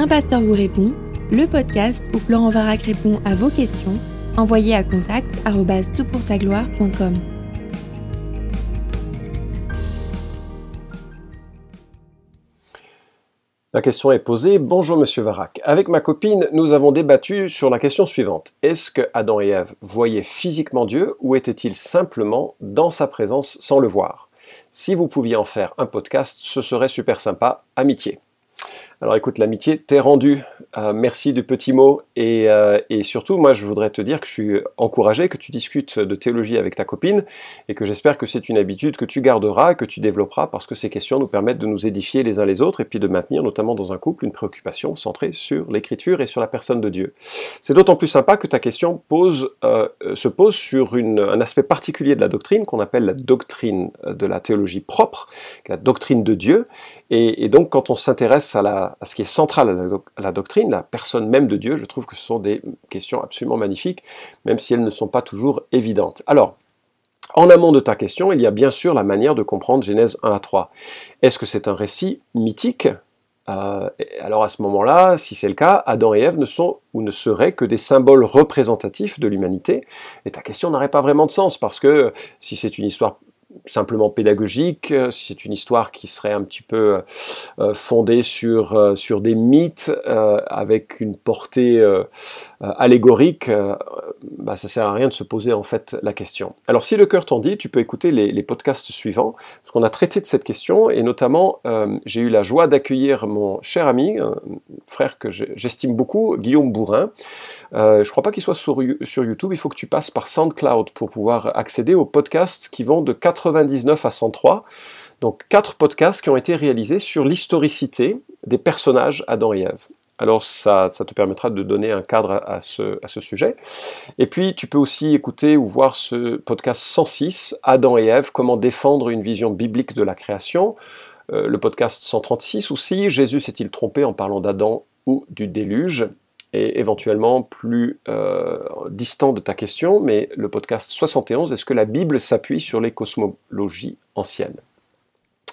Un pasteur vous répond, le podcast où Florent Varac répond à vos questions, envoyez à contact gloire.com La question est posée. Bonjour Monsieur Varac. Avec ma copine, nous avons débattu sur la question suivante. Est-ce que Adam et Ève voyaient physiquement Dieu ou étaient-ils simplement dans sa présence sans le voir? Si vous pouviez en faire un podcast, ce serait super sympa. Amitié. Alors écoute, l'amitié t'est rendue. Euh, merci du petit mot. Euh, et, surtout, moi, je voudrais te dire que je suis encouragé que tu discutes de théologie avec ta copine et que j'espère que c'est une habitude que tu garderas, que tu développeras parce que ces questions nous permettent de nous édifier les uns les autres et puis de maintenir, notamment dans un couple, une préoccupation centrée sur l'écriture et sur la personne de Dieu. C'est d'autant plus sympa que ta question pose, euh, se pose sur un aspect particulier de la doctrine qu'on appelle la doctrine de la théologie propre, la doctrine de Dieu. Et, donc, quand on s'intéresse à, ce qui est central à la, doctrine, la personne même de Dieu, je trouve que ce sont des questions absolument magnifiques, même si elles ne sont pas toujours évidentes. Alors, en amont de ta question, il y a bien sûr la manière de comprendre Genèse 1 à 3. Est-ce que c'est un récit mythique? Euh, alors à ce moment-là, si c'est le cas, Adam et Ève ne sont ou ne seraient que des symboles représentatifs de l'humanité. Et ta question n'aurait pas vraiment de sens parce que si c'est une histoire simplement pédagogique, euh, c'est une histoire qui serait un petit peu euh, euh, fondée sur, sur des mythes avec une portée allégorique, bah, ça sert à rien de se poser en fait la question. Alors si le cœur t'en dit, tu peux écouter les, podcasts suivants, parce qu'on a traité de cette question, et notamment j'ai eu la joie d'accueillir mon cher ami, un frère que j'estime beaucoup, Guillaume Bourrin. je ne crois pas qu'il soit sur, YouTube, il faut que tu passes par SoundCloud pour pouvoir accéder aux podcasts qui vont de 99 à 103. Donc quatre podcasts qui ont été réalisés sur l'historicité des personnages Adam et. Alors ça, te permettra de donner un cadre à ce, à ce sujet. Et puis tu peux aussi écouter ou voir ce podcast 106, Adam et Ève, comment défendre une vision biblique de la création. Euh, le podcast 136 aussi, Jésus s'est-il trompé en parlant d'Adam ou du déluge? Et éventuellement plus euh, distant de ta question, mais le podcast 71, est-ce que la Bible s'appuie sur les cosmologies anciennes?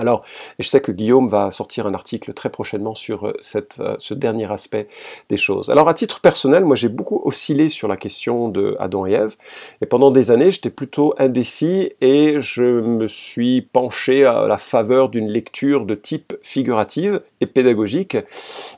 Alors, je sais que Guillaume va sortir un article très prochainement sur euh, euh, ce dernier aspect des choses. Alors, à titre personnel, moi j'ai beaucoup oscillé sur la question de Adam et Ève, et pendant des années j'étais plutôt indécis et je me suis penché à la faveur d'une lecture de type figurative et pédagogique.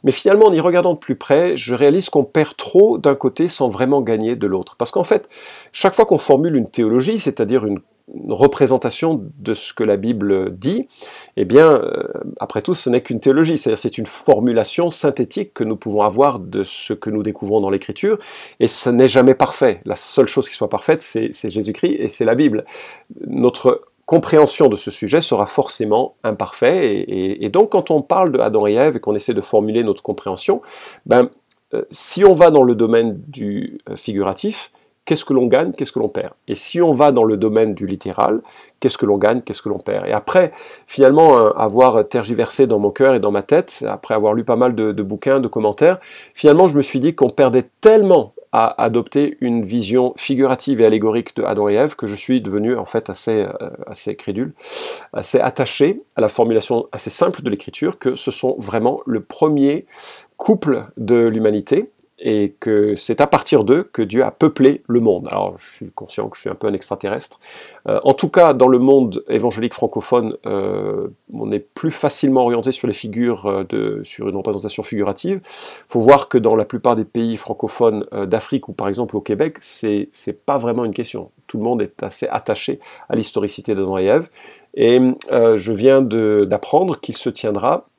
Mais finalement, en y regardant de plus près, je réalise qu'on perd trop d'un côté sans vraiment gagner de l'autre. Parce qu'en fait, chaque fois qu'on formule une théologie, c'est-à-dire une représentation de ce que la Bible dit, eh bien, euh, après tout, ce n'est qu'une théologie, c'est-à-dire c'est une formulation synthétique que nous pouvons avoir de ce que nous découvrons dans l'Écriture, et ce n'est jamais parfait. La seule chose qui soit parfaite, c'est Jésus-Christ et c'est la Bible. Notre compréhension de ce sujet sera forcément imparfaite, et, donc quand on parle de Adam et Ève et qu'on essaie de formuler notre compréhension, ben, euh, si on va dans le domaine du euh, figuratif, qu'est-ce que l'on gagne, qu'est-ce que l'on perd. Et si on va dans le domaine du littéral, qu'est-ce que l'on gagne, qu'est-ce que l'on perd. Et après, finalement, euh, avoir tergiversé dans mon cœur et dans ma tête, après avoir lu pas mal de, bouquins, de commentaires, finalement, je me suis dit qu'on perdait tellement à adopter une vision figurative et allégorique de Adam et Ève que je suis devenu en fait assez, euh, assez crédule, assez attaché à la formulation assez simple de l'écriture que ce sont vraiment le premier couple de l'humanité et que c'est à partir d'eux que Dieu a peuplé le monde. Alors je suis conscient que je suis un peu un extraterrestre. Euh, en tout cas, dans le monde évangélique francophone, euh, on est plus facilement orienté sur les figures, euh, sur une représentation figurative. Il faut voir que dans la plupart des pays francophones d'Afrique ou par exemple au Québec, c'est pas vraiment une question. Tout le monde est assez attaché à l'historicité d'Adam et Ève. Et je viens d'apprendre qu'il se tiendra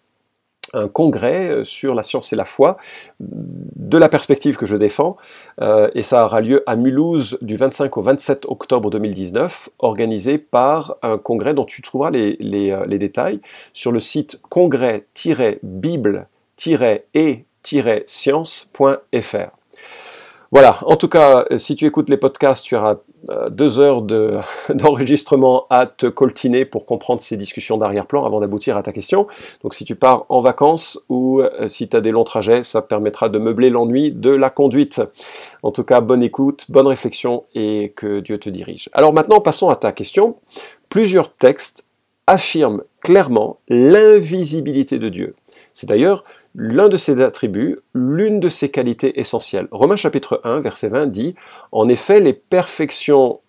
un congrès euh, sur la science et la foi de la perspective que je défends euh, et ça aura lieu à Mulhouse du 25 au 27 octobre 2019 organisé par un congrès dont tu trouveras les, euh, détails sur le site congrès-bible-et-science.fr voilà, en tout cas, si tu écoutes les podcasts, tu auras euh, deux heures d'enregistrement à te coltiner pour comprendre ces discussions d'arrière-plan avant d'aboutir à ta question. Donc si tu pars en vacances ou euh, si tu as des longs trajets, ça permettra de meubler l'ennui de la conduite. En tout cas, bonne écoute, bonne réflexion et que Dieu te dirige. Alors maintenant, passons à ta question. Plusieurs textes affirme clairement l'invisibilité de Dieu. C'est d'ailleurs l'un de ses attributs, l'une de ses qualités essentielles. Romains chapitre 1, verset 20 dit, En effet, les perfections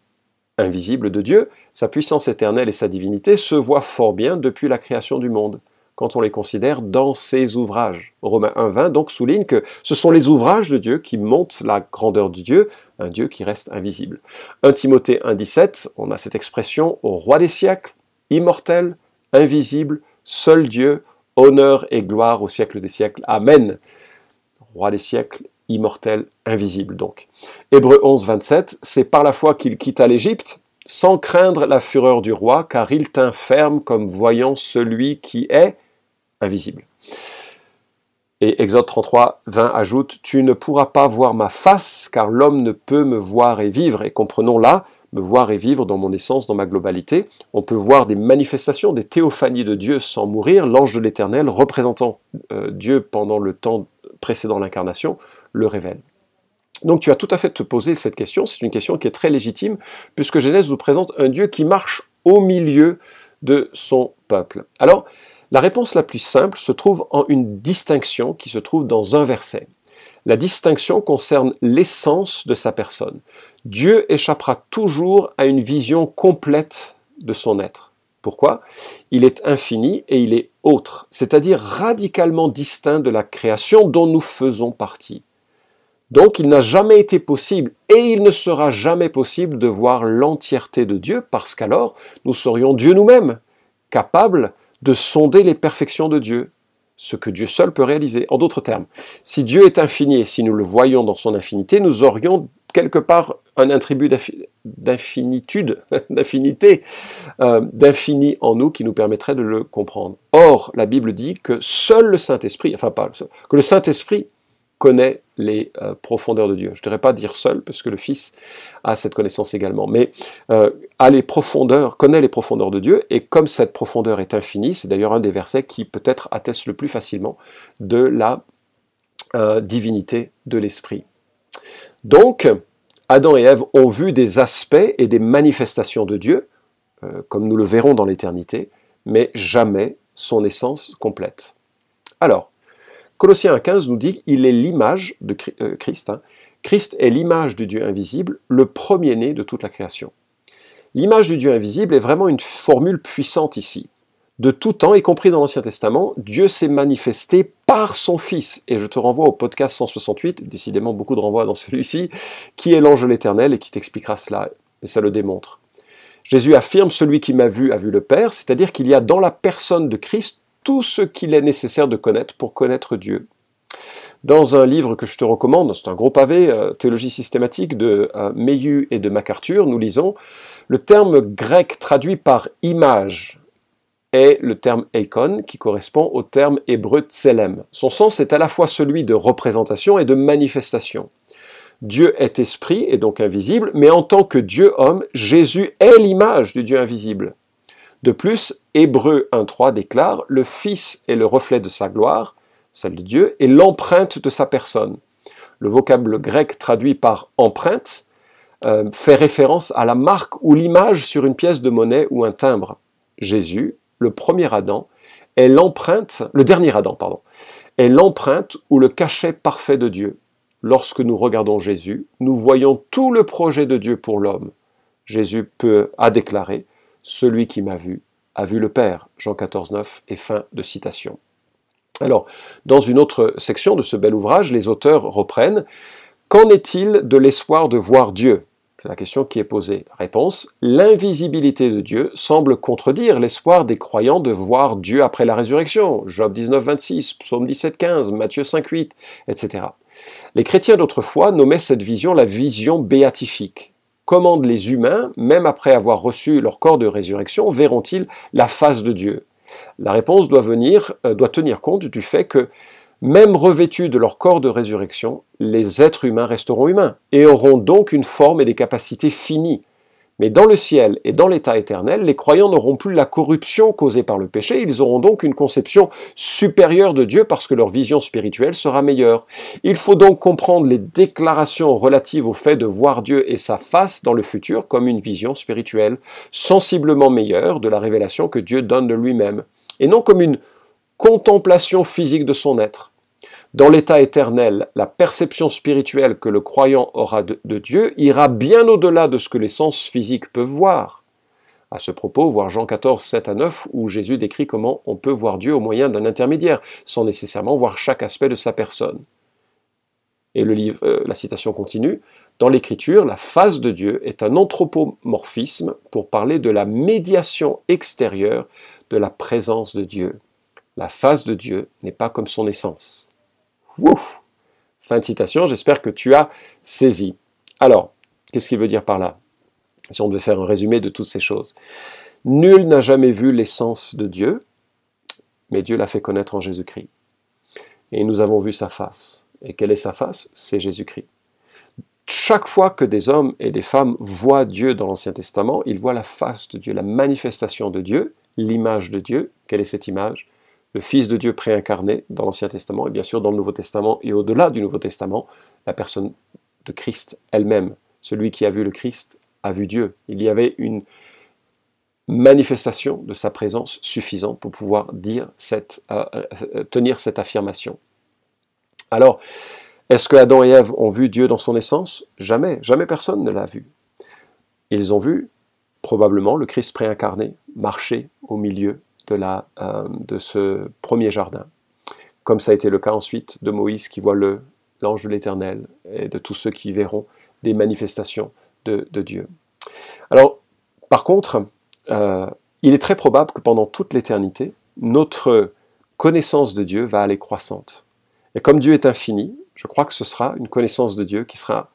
invisibles de Dieu, sa puissance éternelle et sa divinité se voient fort bien depuis la création du monde, quand on les considère dans ses ouvrages. Romains 1, 20 donc souligne que ce sont les ouvrages de Dieu qui montrent la grandeur de Dieu, un Dieu qui reste invisible. 1 Timothée 1, 17, on a cette expression au roi des siècles, immortel, invisible, seul Dieu, honneur et gloire au siècle des siècles. Amen. Roi des siècles, immortel, invisible donc. Hébreu 11, 27, c'est par la foi qu'il quitta l'Égypte, sans craindre la fureur du roi, car il tint ferme comme voyant celui qui est invisible. Et Exode 33, 20 ajoute, Tu ne pourras pas voir ma face, car l'homme ne peut me voir et vivre. Et comprenons là, me voir et vivre dans mon essence, dans ma globalité. On peut voir des manifestations, des théophanies de Dieu sans mourir. L'ange de l'Éternel, représentant euh, Dieu pendant le temps précédant l'incarnation, le révèle. Donc tu as tout à fait te poser cette question, c'est une question qui est très légitime, puisque Genèse nous présente un Dieu qui marche au milieu de son peuple. Alors, la réponse la plus simple se trouve en une distinction qui se trouve dans un verset. La distinction concerne l'essence de sa personne. Dieu échappera toujours à une vision complète de son être. Pourquoi? Il est infini et il est autre, c'est-à-dire radicalement distinct de la création dont nous faisons partie. Donc il n'a jamais été possible et il ne sera jamais possible de voir l'entièreté de Dieu parce qu'alors nous serions Dieu nous-mêmes, capables de sonder les perfections de Dieu, ce que Dieu seul peut réaliser. En d'autres termes, si Dieu est infini et si nous le voyons dans son infinité, nous aurions quelque part un attribut d'infinitude, d'infinité, euh, d'infini en nous qui nous permettrait de le comprendre. Or, la Bible dit que seul le Saint-Esprit, enfin pas que le Saint-Esprit connaît les euh, profondeurs de Dieu. Je ne devrais pas dire seul, parce que le Fils a cette connaissance également, mais euh, les profondeurs, connaît les profondeurs de Dieu, et comme cette profondeur est infinie, c'est d'ailleurs un des versets qui peut-être atteste le plus facilement de la euh, divinité de l'Esprit. Donc, Adam et Ève ont vu des aspects et des manifestations de Dieu, comme nous le verrons dans l'éternité, mais jamais son essence complète. Alors, Colossiens 1.15 nous dit qu'il est l'image de euh, Christ. Hein. Christ est l'image du Dieu invisible, le premier-né de toute la création. L'image du Dieu invisible est vraiment une formule puissante ici. De tout temps, y compris dans l'Ancien Testament, Dieu s'est manifesté par son Fils. Et je te renvoie au podcast 168, décidément beaucoup de renvois dans celui-ci, qui est l'ange de l'Éternel et qui t'expliquera cela, et ça le démontre. Jésus affirme Celui qui m'a vu a vu le Père, c'est-à-dire qu'il y a dans la personne de Christ tout ce qu'il est nécessaire de connaître pour connaître Dieu. Dans un livre que je te recommande, c'est un gros pavé, euh, Théologie systématique de euh, et de MacArthur, nous lisons le terme grec traduit par image est le terme eikon qui correspond au terme hébreu tselem. Son sens est à la fois celui de représentation et de manifestation. Dieu est esprit et donc invisible, mais en tant que Dieu homme, Jésus est l'image du Dieu invisible. De plus, Hébreu 1.3 déclare Le Fils est le reflet de sa gloire, celle de Dieu, et l'empreinte de sa personne. Le vocable grec traduit par empreinte euh, fait référence à la marque ou l'image sur une pièce de monnaie ou un timbre. Jésus, le premier Adam, est l'empreinte, le dernier Adam, pardon, est l'empreinte ou le cachet parfait de Dieu. Lorsque nous regardons Jésus, nous voyons tout le projet de Dieu pour l'homme. Jésus peut, a déclaré, celui qui m'a vu a vu le Père. Jean 14, 9 et fin de citation. Alors, dans une autre section de ce bel ouvrage, les auteurs reprennent Qu'en est-il de l'espoir de voir Dieu? C'est la question qui est posée. Réponse L'invisibilité de Dieu semble contredire l'espoir des croyants de voir Dieu après la résurrection. Job 19, 26, Psaume 17, 15, Matthieu 5, 8, etc. Les chrétiens d'autrefois nommaient cette vision la vision béatifique commandent les humains, même après avoir reçu leur corps de résurrection, verront-ils la face de Dieu? La réponse doit, venir, euh, doit tenir compte du fait que, même revêtus de leur corps de résurrection, les êtres humains resteront humains et auront donc une forme et des capacités finies. Mais dans le ciel et dans l'état éternel, les croyants n'auront plus la corruption causée par le péché, ils auront donc une conception supérieure de Dieu parce que leur vision spirituelle sera meilleure. Il faut donc comprendre les déclarations relatives au fait de voir Dieu et sa face dans le futur comme une vision spirituelle, sensiblement meilleure de la révélation que Dieu donne de lui-même, et non comme une contemplation physique de son être. Dans l'état éternel, la perception spirituelle que le croyant aura de, Dieu ira bien au-delà de ce que les sens physiques peuvent voir. À ce propos, voir Jean 14, 7 à 9, où Jésus décrit comment on peut voir Dieu au moyen d'un intermédiaire, sans nécessairement voir chaque aspect de sa personne. Et le livre, euh, la citation continue. Dans l'Écriture, la face de Dieu est un anthropomorphisme pour parler de la médiation extérieure de la présence de Dieu. La face de Dieu n'est pas comme son essence. Fin de citation, j'espère que tu as saisi. Alors, qu'est-ce qu'il veut dire par là? Si on devait faire un résumé de toutes ces choses. Nul n'a jamais vu l'essence de Dieu, mais Dieu l'a fait connaître en Jésus-Christ. Et nous avons vu sa face. Et quelle est sa face? C'est Jésus-Christ. Chaque fois que des hommes et des femmes voient Dieu dans l'Ancien Testament, ils voient la face de Dieu, la manifestation de Dieu, l'image de Dieu. Quelle est cette image? Le Fils de Dieu préincarné dans l'Ancien Testament, et bien sûr dans le Nouveau Testament et au-delà du Nouveau Testament, la personne de Christ elle-même. Celui qui a vu le Christ a vu Dieu. Il y avait une manifestation de sa présence suffisante pour pouvoir dire cette, euh, euh, tenir cette affirmation. Alors, est-ce que Adam et Ève ont vu Dieu dans son essence? Jamais, jamais personne ne l'a vu. Ils ont vu probablement le Christ préincarné marcher au milieu de, euh, de ce premier jardin. Comme ça a été le cas ensuite de Moïse qui voit l'ange de l'Éternel et de tous ceux qui verront des manifestations de, Dieu. Alors, par contre, euh, il est très probable que pendant toute l'éternité, notre connaissance de Dieu va aller croissante. Et comme Dieu est infini, je crois que ce sera une connaissance de Dieu qui sera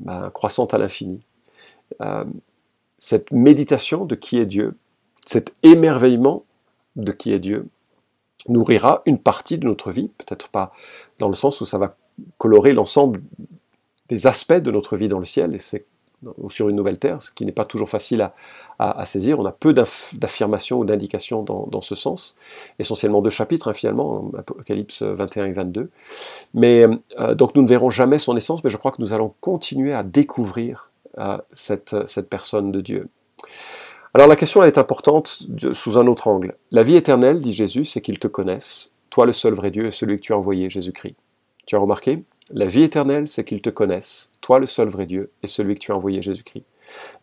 ben, croissante à l'infini. Euh, cette méditation de qui est Dieu cet émerveillement de qui est Dieu nourrira une partie de notre vie, peut-être pas dans le sens où ça va colorer l'ensemble des aspects de notre vie dans le ciel, et c'est ou sur une nouvelle terre, ce qui n'est pas toujours facile à, saisir. On a peu d'affirmations ou d'indications dans, ce sens. Essentiellement deux chapitres, hein, finalement, Apocalypse 21 et 22. Mais euh, donc nous ne verrons jamais son essence, mais je crois que nous allons continuer à découvrir euh, cette, cette personne de Dieu. Alors la question elle est importante sous un autre angle. La vie éternelle, dit Jésus, c'est qu'ils te connaissent, toi le seul vrai Dieu et celui que tu as envoyé, Jésus-Christ. Tu as remarqué? La vie éternelle, c'est qu'ils te connaissent, toi le seul vrai Dieu et celui que tu as envoyé, Jésus-Christ.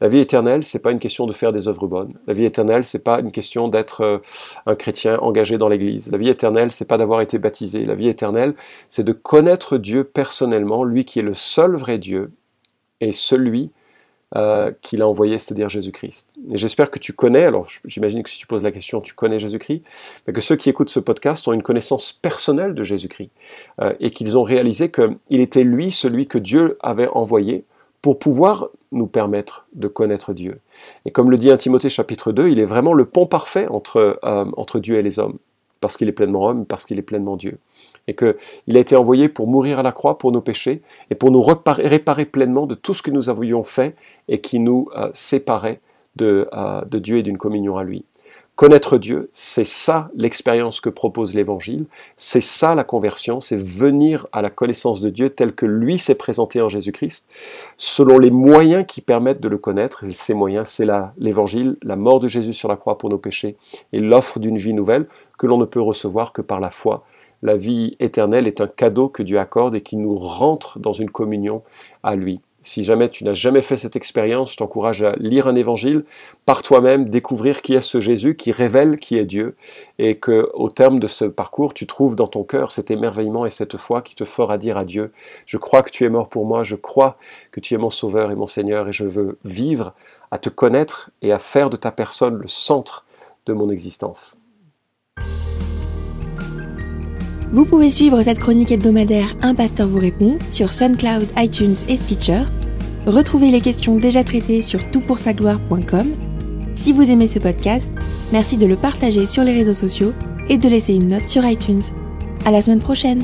La vie éternelle, c'est pas une question de faire des œuvres bonnes. La vie éternelle, c'est pas une question d'être euh, un chrétien engagé dans l'Église. La vie éternelle, c'est pas d'avoir été baptisé. La vie éternelle, c'est de connaître Dieu personnellement, lui qui est le seul vrai Dieu et celui euh, qu'il a envoyé, c'est-à-dire Jésus-Christ. Et j'espère que tu connais, alors j'imagine que si tu poses la question, tu connais Jésus-Christ, mais que ceux qui écoutent ce podcast ont une connaissance personnelle de Jésus-Christ euh, et qu'ils ont réalisé qu'il était lui celui que Dieu avait envoyé pour pouvoir nous permettre de connaître Dieu. Et comme le dit 1 Timothée chapitre 2, il est vraiment le pont parfait entre, euh, entre Dieu et les hommes parce qu'il est pleinement homme, parce qu'il est pleinement Dieu. Et qu'il a été envoyé pour mourir à la croix pour nos péchés et pour nous réparer pleinement de tout ce que nous avions fait et qui nous euh, séparait de, euh, de Dieu et d'une communion à lui. Connaître Dieu, c'est ça l'expérience que propose l'Évangile, c'est ça la conversion, c'est venir à la connaissance de Dieu tel que lui s'est présenté en Jésus-Christ, selon les moyens qui permettent de le connaître. Et ces moyens, c'est l'Évangile, la mort de Jésus sur la croix pour nos péchés et l'offre d'une vie nouvelle que l'on ne peut recevoir que par la foi. La vie éternelle est un cadeau que Dieu accorde et qui nous rentre dans une communion à lui. Si jamais tu n'as jamais fait cette expérience, je t'encourage à lire un évangile par toi-même, découvrir qui est ce Jésus qui révèle qui est Dieu et que au terme de ce parcours, tu trouves dans ton cœur cet émerveillement et cette foi qui te fera dire à Dieu "Je crois que tu es mort pour moi, je crois que tu es mon sauveur et mon Seigneur et je veux vivre à te connaître et à faire de ta personne le centre de mon existence." Vous pouvez suivre cette chronique hebdomadaire Un pasteur vous répond sur SoundCloud, iTunes et Stitcher. Retrouvez les questions déjà traitées sur toutpoursagloire.com. Si vous aimez ce podcast, merci de le partager sur les réseaux sociaux et de laisser une note sur iTunes. À la semaine prochaine!